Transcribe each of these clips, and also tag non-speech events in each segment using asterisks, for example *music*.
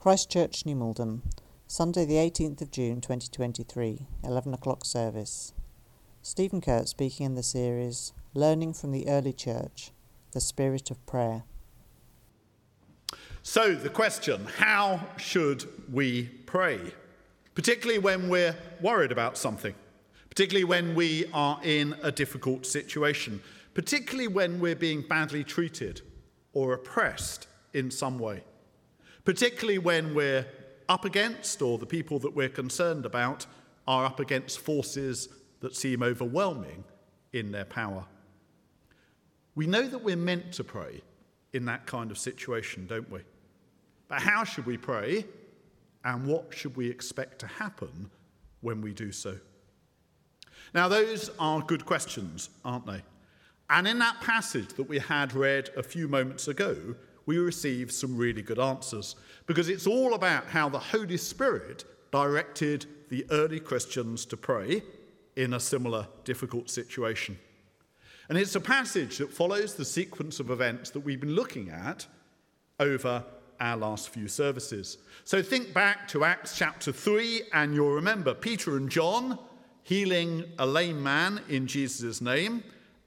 Christchurch, New Malden, Sunday, the 18th of June 2023, 11 o'clock service. Stephen Kuhrt speaking in the series Learning from the Early Church The Spirit of Prayer. So, the question how should we pray? Particularly when we're worried about something, particularly when we are in a difficult situation, particularly when we're being badly treated or oppressed in some way, particularly when we're up against or the people that we're concerned about are up against forces that seem overwhelming in their power. We know that we're meant to pray in that kind of situation, don't we? But how should we pray and what should we expect to happen when we do so? Now, those are good questions, aren't they? And in that passage that we had read a few moments ago, we receive some really good answers because it's all about how the Holy Spirit directed the early Christians to pray in a similar difficult situation. And it's a passage that follows the sequence of events that we've been looking at over our last few services. So think back to Acts chapter 3, and you'll remember Peter and John healing a lame man in Jesus' name.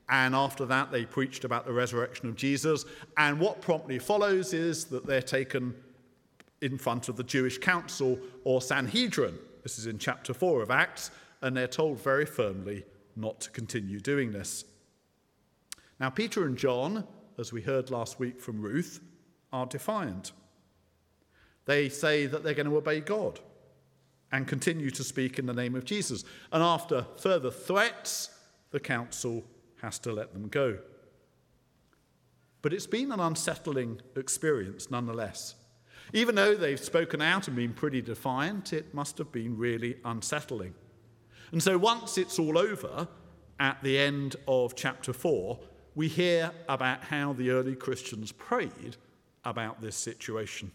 And after that, they preached about the resurrection of Jesus. And what promptly follows is that they're taken in front of the Jewish council or Sanhedrin. This is in chapter 4 of Acts. And they're told very firmly not to continue doing this. Now, Peter and John, as we heard last week from Ruth, are defiant. They say that they're going to obey God and continue to speak in the name of Jesus. And after further threats, the council has to let them go. But it's been an unsettling experience nonetheless. Even though they've spoken out and been pretty defiant, it must have been really unsettling. And so once it's all over, at the end of chapter 4, we hear about how the early Christians prayed about this situation.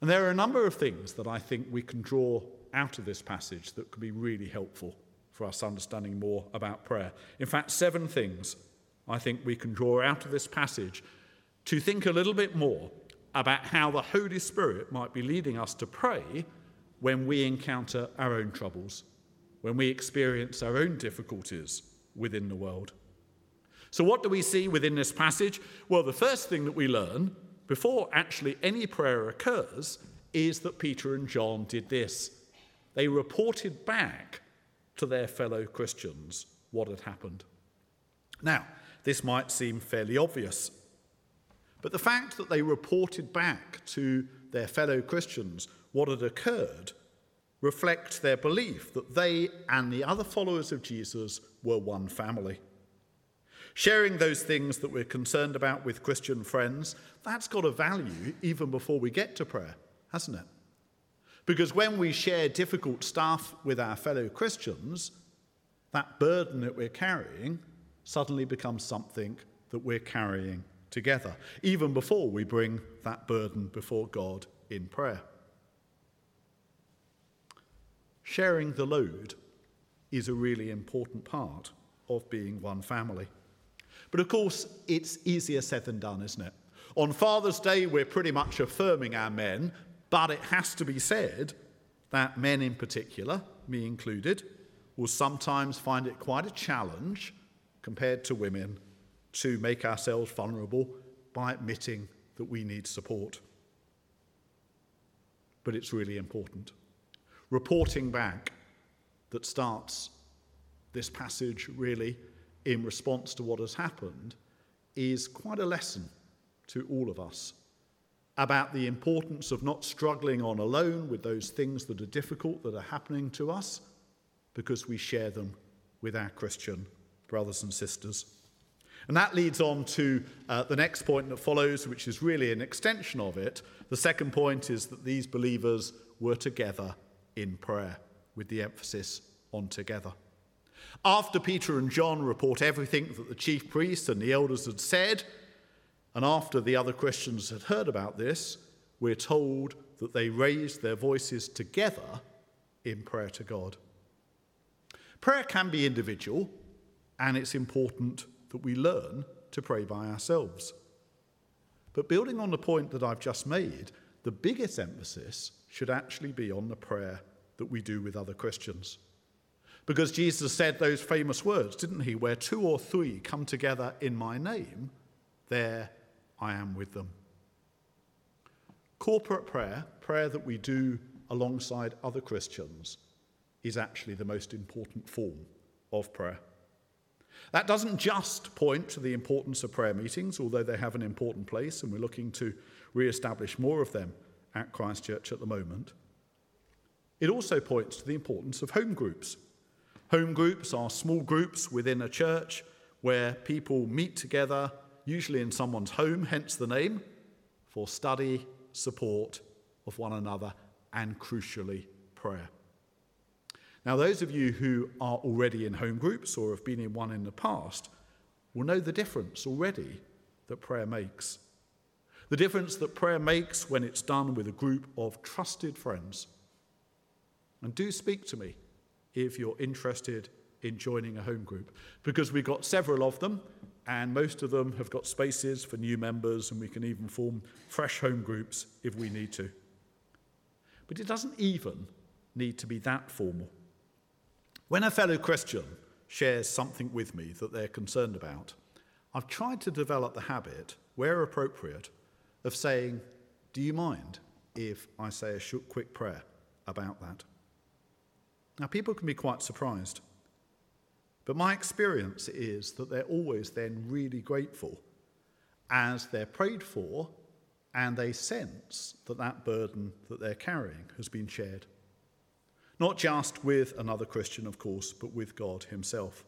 And there are a number of things that I think we can draw out of this passage that could be really helpful for us understanding more about prayer. In fact, seven things I think we can draw out of this passage to think a little bit more about how the Holy Spirit might be leading us to pray when we encounter our own troubles, when we experience our own difficulties within the world. So, what do we see within this passage? Well, the first thing that we learn before actually any prayer occurs is that Peter and John did this. They reported back to their fellow Christians what had happened. Now, this might seem fairly obvious, but the fact that they reported back to their fellow Christians what had occurred reflects their belief that they and the other followers of Jesus were one family. Sharing those things that we're concerned about with Christian friends, that's got a value even before we get to prayer, hasn't it? Because when we share difficult stuff with our fellow Christians, that burden that we're carrying suddenly becomes something that we're carrying together, even before we bring that burden before God in prayer. Sharing the load is a really important part of being one family. But of course, it's easier said than done, isn't it? On Father's Day, we're pretty much affirming our men but it has to be said that men in particular, me included, will sometimes find it quite a challenge compared to women to make ourselves vulnerable by admitting that we need support. But it's really important. Reporting back that starts this passage really in response to what has happened is quite a lesson to all of us about the importance of not struggling on alone with those things that are difficult that are happening to us because we share them with our Christian brothers and sisters. And that leads on to uh, the next point that follows, which is really an extension of it. The second point is that these believers were together in prayer, with the emphasis on together. After Peter and John report everything that the chief priests and the elders had said, and after the other Christians had heard about this, we're told that they raised their voices together in prayer to God. Prayer can be individual, and it's important that we learn to pray by ourselves. But building on the point that I've just made, the biggest emphasis should actually be on the prayer that we do with other Christians. Because Jesus said those famous words, didn't he? Where two or three come together in my name, there I am with them. Corporate prayer, prayer that we do alongside other Christians, is actually the most important form of prayer. That doesn't just point to the importance of prayer meetings, although they have an important place, and we're looking to re establish more of them at Christchurch at the moment. It also points to the importance of home groups. Home groups are small groups within a church where people meet together, usually in someone's home, hence the name, for study, support of one another, and crucially, prayer. Now, those of you who are already in home groups or have been in one in the past will know the difference already that prayer makes. The difference that prayer makes when it's done with a group of trusted friends. And do speak to me if you're interested in joining a home group, because we've got several of them, and most of them have got spaces for new members, and we can even form fresh home groups if we need to. But it doesn't even need to be that formal. When a fellow Christian shares something with me that they're concerned about, I've tried to develop the habit, where appropriate, of saying, Do you mind if I say a quick prayer about that? Now, people can be quite surprised, but my experience is that they're always then really grateful as they're prayed for and they sense that that burden that they're carrying has been shared. Not just with another Christian, of course, but with God Himself.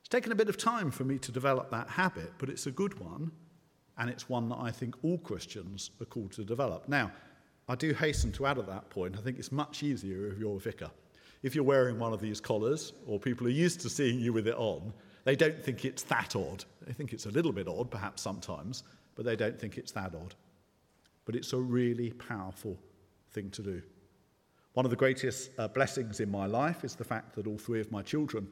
It's taken a bit of time for me to develop that habit, but it's a good one, and it's one that I think all Christians are called to develop. Now, I do hasten to add at that point, I think it's much easier if you're a vicar. If you're wearing one of these collars, or people are used to seeing you with it on, they don't think it's that odd. They think it's a little bit odd, perhaps sometimes, but they don't think it's that odd. But it's a really powerful thing to do. One of the greatest uh, blessings in my life is the fact that all three of my children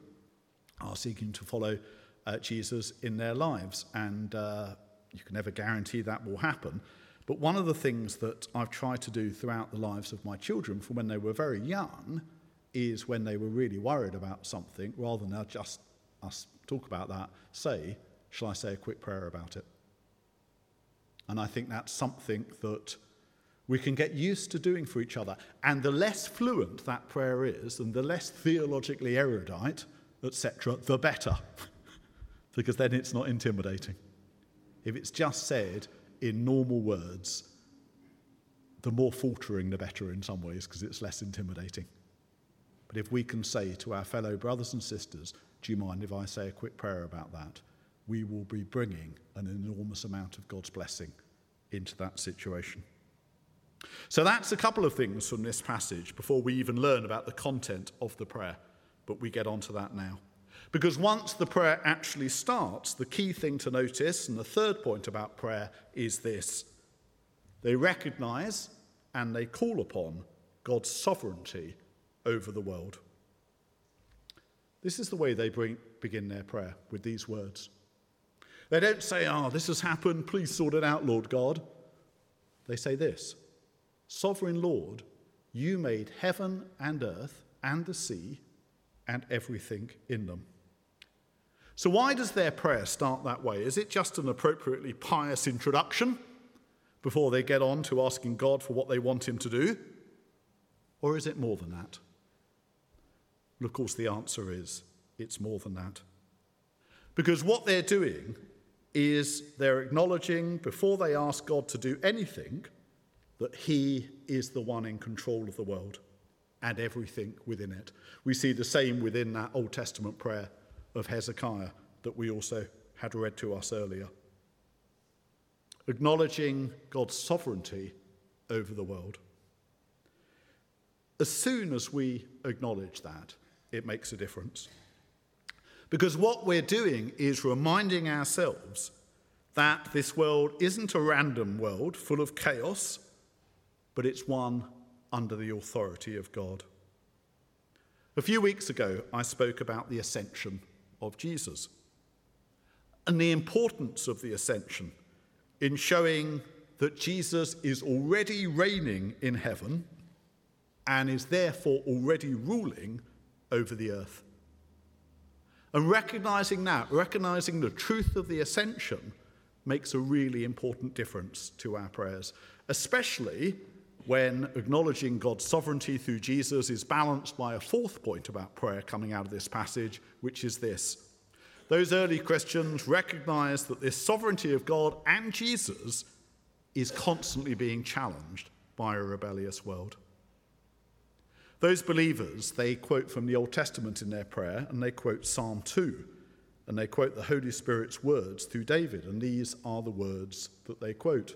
are seeking to follow uh, Jesus in their lives. And uh, you can never guarantee that will happen. But one of the things that I've tried to do throughout the lives of my children from when they were very young is when they were really worried about something, rather than just us talk about that, say, Shall I say a quick prayer about it? And I think that's something that we can get used to doing for each other. And the less fluent that prayer is, and the less theologically erudite, etc., the better. *laughs* because then it's not intimidating. If it's just said in normal words, the more faltering the better in some ways, because it's less intimidating. But if we can say to our fellow brothers and sisters, Do you mind if I say a quick prayer about that? We will be bringing an enormous amount of God's blessing into that situation. So that's a couple of things from this passage before we even learn about the content of the prayer. But we get onto that now. Because once the prayer actually starts, the key thing to notice, and the third point about prayer, is this they recognize and they call upon God's sovereignty over the world. This is the way they bring, begin their prayer with these words. They don't say, Oh, this has happened, please sort it out, Lord God. They say this Sovereign Lord, you made heaven and earth and the sea and everything in them. So, why does their prayer start that way? Is it just an appropriately pious introduction before they get on to asking God for what they want Him to do? Or is it more than that? And of course, the answer is it's more than that. Because what they're doing is they're acknowledging before they ask God to do anything that he is the one in control of the world and everything within it. We see the same within that Old Testament prayer of Hezekiah that we also had read to us earlier. Acknowledging God's sovereignty over the world. As soon as we acknowledge that, it makes a difference. Because what we're doing is reminding ourselves that this world isn't a random world full of chaos but it's one under the authority of God. A few weeks ago, I spoke about the ascension of Jesus and the importance of the ascension in showing that Jesus is already reigning in heaven and is therefore already ruling over the earth. And recognizing that, recognizing the truth of the ascension, makes a really important difference to our prayers, especially when acknowledging God's sovereignty through Jesus is balanced by a fourth point about prayer coming out of this passage, which is this. Those early Christians recognized that this sovereignty of God and Jesus is constantly being challenged by a rebellious world. Those believers, they quote from the Old Testament in their prayer, and they quote Psalm 2, and they quote the Holy Spirit's words through David, and these are the words that they quote.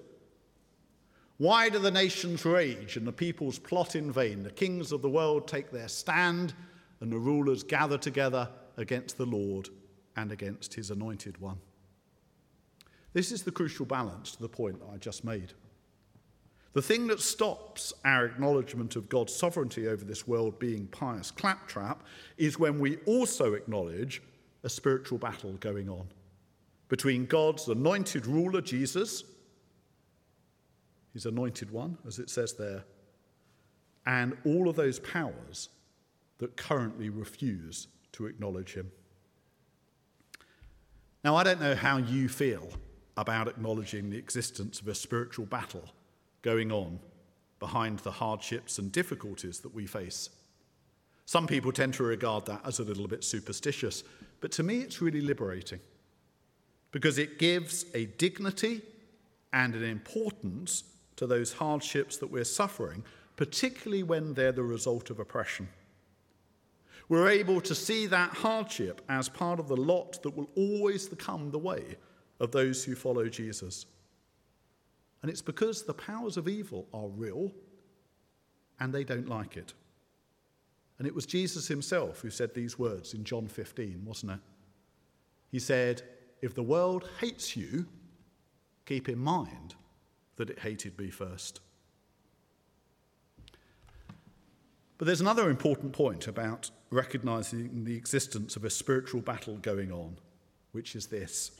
Why do the nations rage and the peoples plot in vain? The kings of the world take their stand, and the rulers gather together against the Lord and against his anointed one. This is the crucial balance to the point that I just made. The thing that stops our acknowledgement of God's sovereignty over this world being pious claptrap is when we also acknowledge a spiritual battle going on between God's anointed ruler, Jesus, his anointed one, as it says there, and all of those powers that currently refuse to acknowledge him. Now, I don't know how you feel about acknowledging the existence of a spiritual battle going on behind the hardships and difficulties that we face. Some people tend to regard that as a little bit superstitious, but to me it's really liberating because it gives a dignity and an importance to those hardships that we're suffering, particularly when they're the result of oppression. We're able to see that hardship as part of the lot that will always come the way of those who follow Jesus. And it's because the powers of evil are real and they don't like it. And it was Jesus himself who said these words in John 15, wasn't it? He said, If the world hates you, keep in mind that it hated me first. But there's another important point about recognizing the existence of a spiritual battle going on, which is this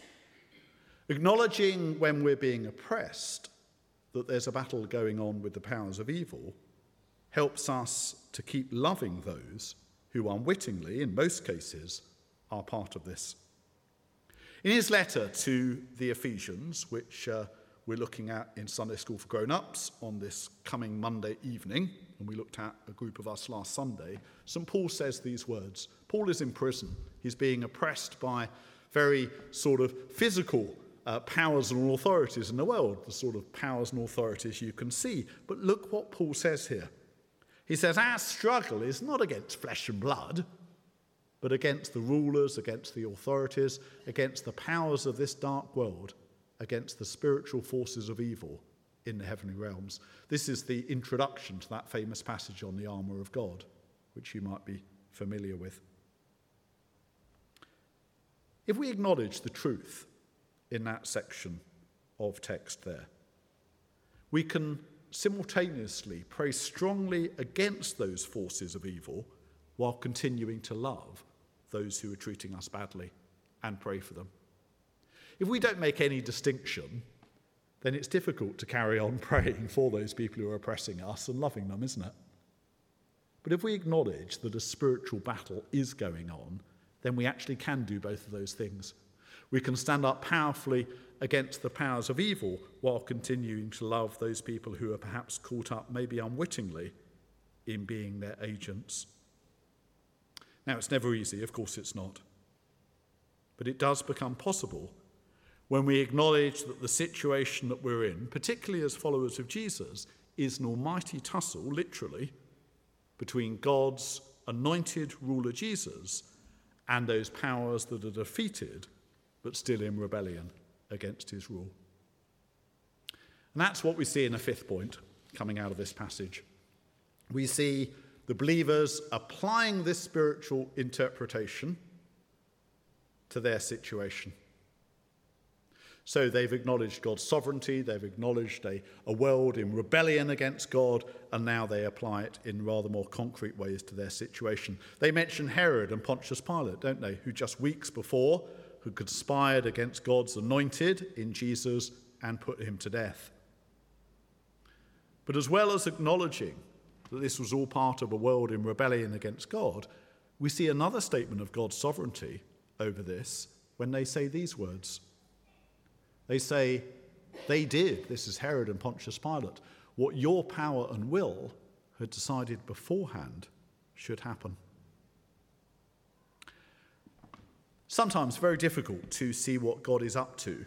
acknowledging when we're being oppressed that there's a battle going on with the powers of evil helps us to keep loving those who unwittingly, in most cases, are part of this. In his letter to the Ephesians, which uh, we're looking at in Sunday School for Grown Ups on this coming Monday evening, and we looked at a group of us last Sunday, St. Paul says these words. Paul is in prison. He's being oppressed by very sort of physical uh, powers and authorities in the world, the sort of powers and authorities you can see. But look what Paul says here. He says, Our struggle is not against flesh and blood, but against the rulers, against the authorities, against the powers of this dark world against the spiritual forces of evil in the heavenly realms. This is the introduction to that famous passage on the armour of God, which you might be familiar with. If we acknowledge the truth in that section of text there, we can simultaneously pray strongly against those forces of evil while continuing to love those who are treating us badly and pray for them. If we don't make any distinction, then it's difficult to carry on *laughs* praying for those people who are oppressing us and loving them, isn't it? But if we acknowledge that a spiritual battle is going on, then we actually can do both of those things. We can stand up powerfully against the powers of evil while continuing to love those people who are perhaps caught up, maybe unwittingly, in being their agents. Now, it's never easy, of course it's not. But it does become possible when we acknowledge that the situation that we're in, particularly as followers of Jesus, is an almighty tussle, literally, between God's anointed ruler Jesus and those powers that are defeated but still in rebellion against his rule. And that's what we see in a fifth point coming out of this passage. We see the believers applying this spiritual interpretation to their situation. So they've acknowledged God's sovereignty, they've acknowledged a, a world in rebellion against God, and now they apply it in rather more concrete ways to their situation. They mention Herod and Pontius Pilate, don't they, who just weeks before who conspired against God's anointed in Jesus and put him to death. But as well as acknowledging that this was all part of a world in rebellion against God, we see another statement of God's sovereignty over this when they say these words. They say, They did, this is Herod and Pontius Pilate, what your power and will had decided beforehand should happen. Sometimes very difficult to see what God is up to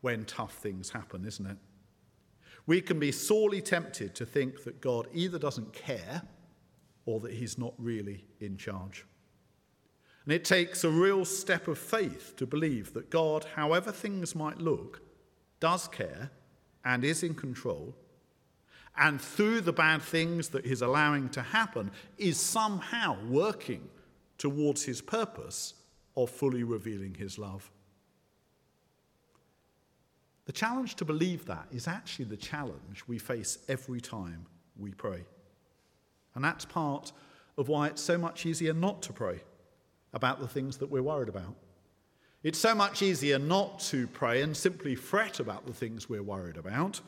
when tough things happen, isn't it? We can be sorely tempted to think that God either doesn't care or that he's not really in charge. And it takes a real step of faith to believe that God, however things might look, does care and is in control, and through the bad things that he's allowing to happen, is somehow working towards his purpose of fully revealing his love. The challenge to believe that is actually the challenge we face every time we pray. And that's part of why it's so much easier not to pray about the things that we're worried about. It's so much easier not to pray and simply fret about the things we're worried about,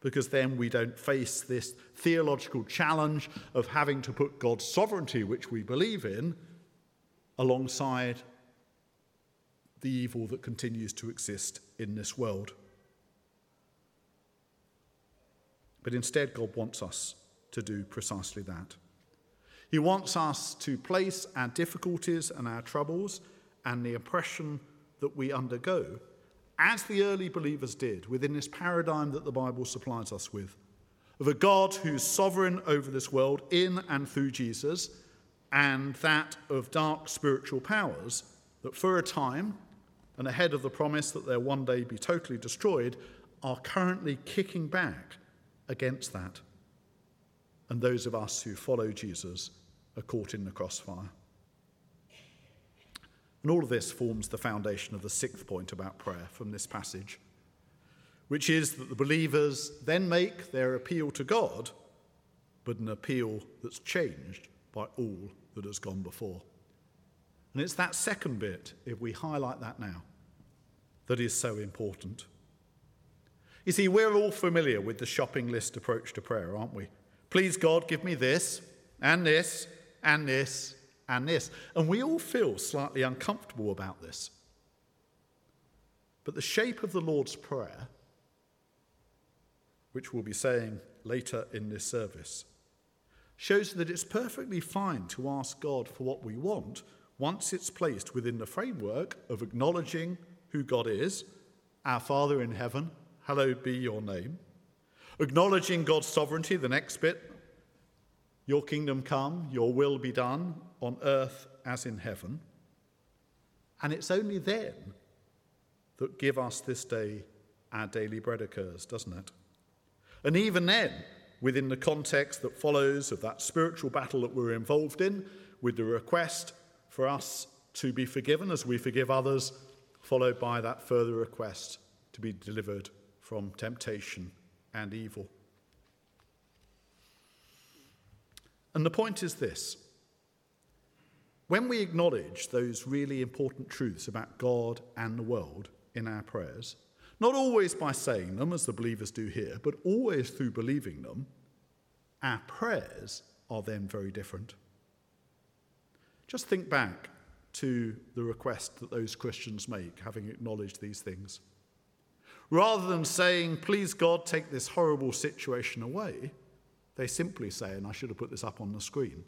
because then we don't face this theological challenge of having to put God's sovereignty, which we believe in, alongside the evil that continues to exist in this world. But instead, God wants us to do precisely that. He wants us to place our difficulties and our troubles and the oppression that we undergo, as the early believers did, within this paradigm that the Bible supplies us with, of a God who's sovereign over this world in and through Jesus, and that of dark spiritual powers that for a time, and ahead of the promise that they'll one day be totally destroyed, are currently kicking back against that. And those of us who follow Jesus are caught in the crossfire. And all of this forms the foundation of the sixth point about prayer from this passage, which is that the believers then make their appeal to God, but an appeal that's changed by all that has gone before. And it's that second bit, if we highlight that now, that is so important. You see, we're all familiar with the shopping list approach to prayer, aren't we? Please, God, give me this and this and this and this. And we all feel slightly uncomfortable about this. But the shape of the Lord's Prayer, which we'll be saying later in this service, shows that it's perfectly fine to ask God for what we want once it's placed within the framework of acknowledging who God is, our Father in heaven, hallowed be your name. Acknowledging God's sovereignty, the next bit, your kingdom come, your will be done on earth as in heaven. And it's only then that give us this day our daily bread occurs, doesn't it? And even then, within the context that follows of that spiritual battle that we're involved in, with the request for us to be forgiven as we forgive others, followed by that further request to be delivered from temptation and evil. And the point is this when we acknowledge those really important truths about God and the world in our prayers, not always by saying them, as the believers do here, but always through believing them, our prayers are then very different. Just think back to the request that those Christians make, having acknowledged these things. Rather than saying, Please God, take this horrible situation away, they simply say, and I should have put this up on the screen,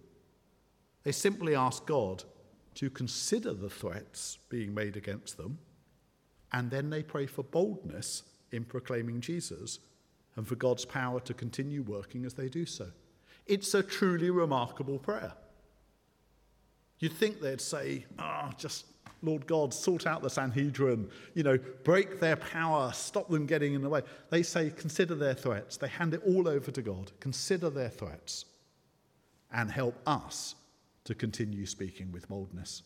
they simply ask God to consider the threats being made against them, and then they pray for boldness in proclaiming Jesus and for God's power to continue working as they do so. It's a truly remarkable prayer. You'd think they'd say, ah, oh, just Lord God, sort out the Sanhedrin, you know, break their power, stop them getting in the way. They say, consider their threats. They hand it all over to God. Consider their threats and help us to continue speaking with boldness.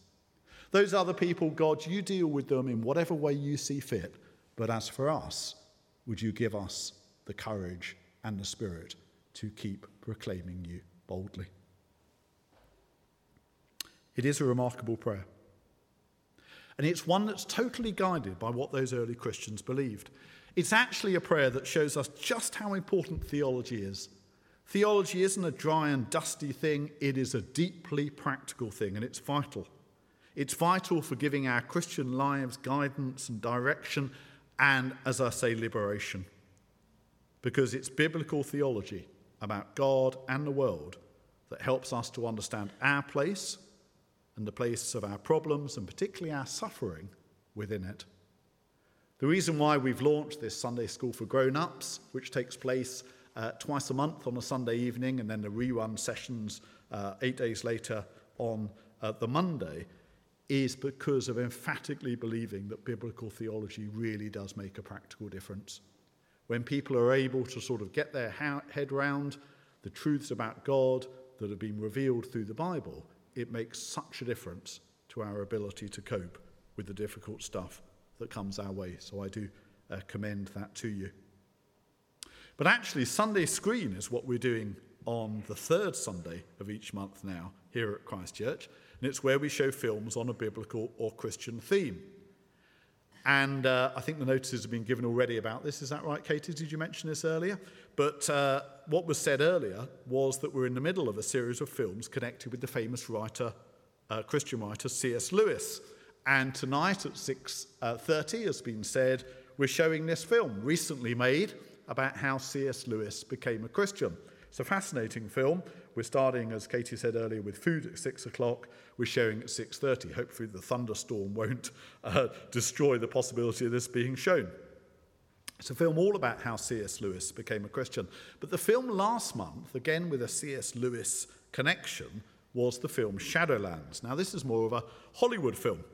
Those other people, God, you deal with them in whatever way you see fit. But as for us, would you give us the courage and the spirit to keep proclaiming you boldly? It is a remarkable prayer. And it's one that's totally guided by what those early Christians believed. It's actually a prayer that shows us just how important theology is. Theology isn't a dry and dusty thing, it is a deeply practical thing, and it's vital. It's vital for giving our Christian lives guidance and direction, and, as I say, liberation. Because it's biblical theology about God and the world that helps us to understand our place and the place of our problems, and particularly our suffering within it. The reason why we've launched this Sunday School for Grown Ups, which takes place uh, twice a month on a Sunday evening, and then the rerun sessions uh, eight days later on uh, the Monday, is because of emphatically believing that biblical theology really does make a practical difference. When people are able to sort of get their head round the truths about God that have been revealed through the Bible, it makes such a difference to our ability to cope with the difficult stuff that comes our way. So I do uh, commend that to you. But actually, Sunday Screen is what we're doing on the third Sunday of each month now here at Christ Church and it's where we show films on a biblical or Christian theme. And uh, I think the notices have been given already about this. Is that right, Katie? Did you mention this earlier? But uh, what was said earlier was that we're in the middle of a series of films connected with the famous writer, uh, Christian writer C.S. Lewis. And tonight at 6:30 uh, has been said we're showing this film recently made about how C.S. Lewis became a Christian. It's a fascinating film. We're starting, as Katie said earlier, with food at six o'clock. We're showing at 6.30. Hopefully the thunderstorm won't uh, destroy the possibility of this being shown. It's a film all about how C.S. Lewis became a Christian. But the film last month, again with a C.S. Lewis connection, was the film Shadowlands. Now, this is more of a Hollywood film,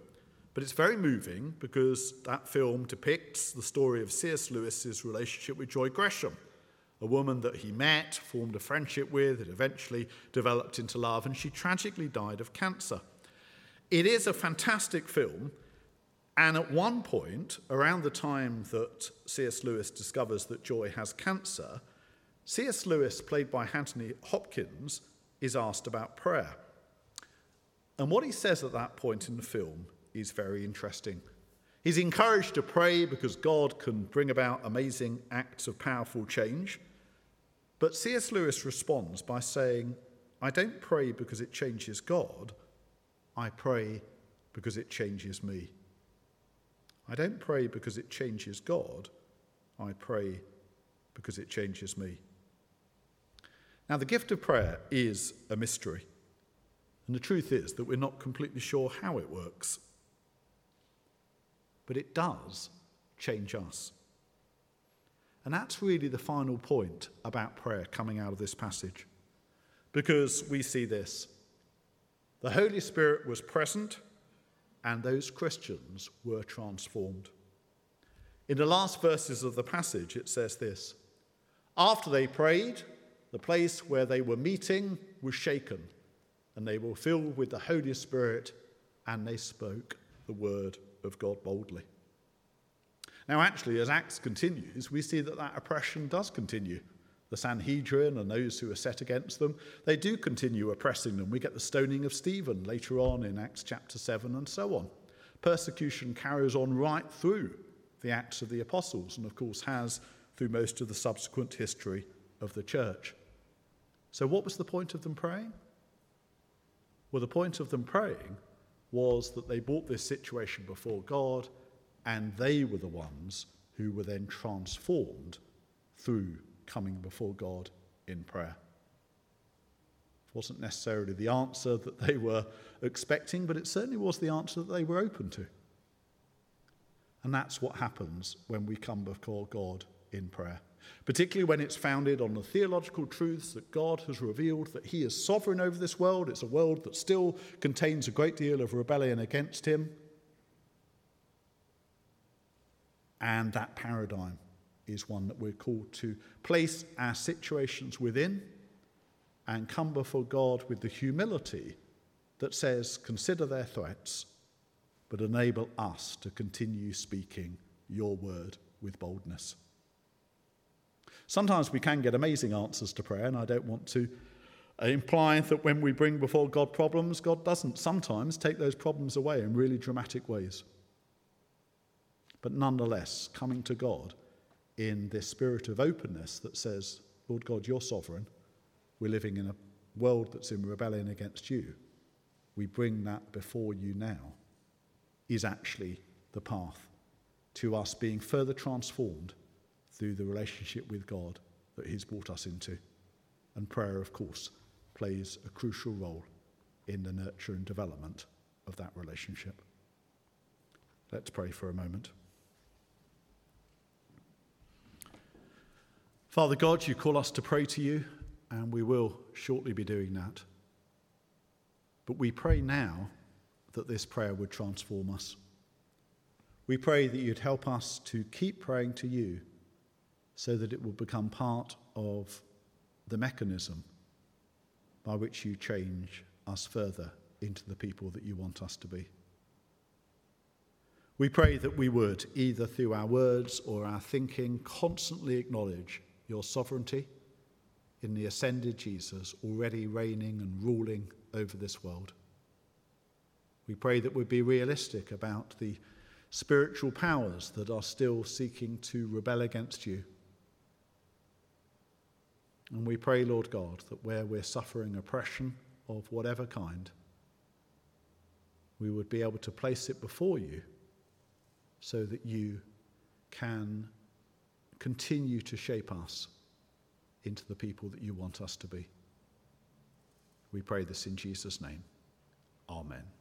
but it's very moving because that film depicts the story of C.S. Lewis's relationship with Joy Gresham a woman that he met, formed a friendship with, it eventually developed into love, and she tragically died of cancer. It is a fantastic film, and at one point, around the time that C.S. Lewis discovers that Joy has cancer, C.S. Lewis, played by Anthony Hopkins, is asked about prayer. And what he says at that point in the film is very interesting. He's encouraged to pray because God can bring about amazing acts of powerful change. But C.S. Lewis responds by saying, I don't pray because it changes God, I pray because it changes me. I don't pray because it changes God, I pray because it changes me. Now, the gift of prayer is a mystery. And the truth is that we're not completely sure how it works. But it does change us. And that's really the final point about prayer coming out of this passage. Because we see this the Holy Spirit was present, and those Christians were transformed. In the last verses of the passage, it says this After they prayed, the place where they were meeting was shaken, and they were filled with the Holy Spirit, and they spoke the word of God boldly. Now, actually, as Acts continues, we see that that oppression does continue. The Sanhedrin and those who are set against them, they do continue oppressing them. We get the stoning of Stephen later on in Acts chapter 7 and so on. Persecution carries on right through the Acts of the Apostles and, of course, has through most of the subsequent history of the church. So, what was the point of them praying? Well, the point of them praying was that they brought this situation before God and they were the ones who were then transformed through coming before God in prayer. It wasn't necessarily the answer that they were expecting, but it certainly was the answer that they were open to. And that's what happens when we come before God in prayer, particularly when it's founded on the theological truths that God has revealed that He is sovereign over this world. It's a world that still contains a great deal of rebellion against Him. And that paradigm is one that we're called to place our situations within and come before God with the humility that says, consider their threats, but enable us to continue speaking your word with boldness. Sometimes we can get amazing answers to prayer, and I don't want to imply that when we bring before God problems, God doesn't sometimes take those problems away in really dramatic ways. But nonetheless, coming to God in this spirit of openness that says, Lord God, you're sovereign. We're living in a world that's in rebellion against you. We bring that before you now, is actually the path to us being further transformed through the relationship with God that He's brought us into. And prayer, of course, plays a crucial role in the nurture and development of that relationship. Let's pray for a moment. Father God, you call us to pray to you, and we will shortly be doing that. But we pray now that this prayer would transform us. We pray that you'd help us to keep praying to you so that it will become part of the mechanism by which you change us further into the people that you want us to be. We pray that we would, either through our words or our thinking, constantly acknowledge your sovereignty in the ascended Jesus already reigning and ruling over this world. We pray that we'd be realistic about the spiritual powers that are still seeking to rebel against you. And we pray, Lord God, that where we're suffering oppression of whatever kind, we would be able to place it before you so that you can continue to shape us into the people that you want us to be. We pray this in Jesus' name. Amen.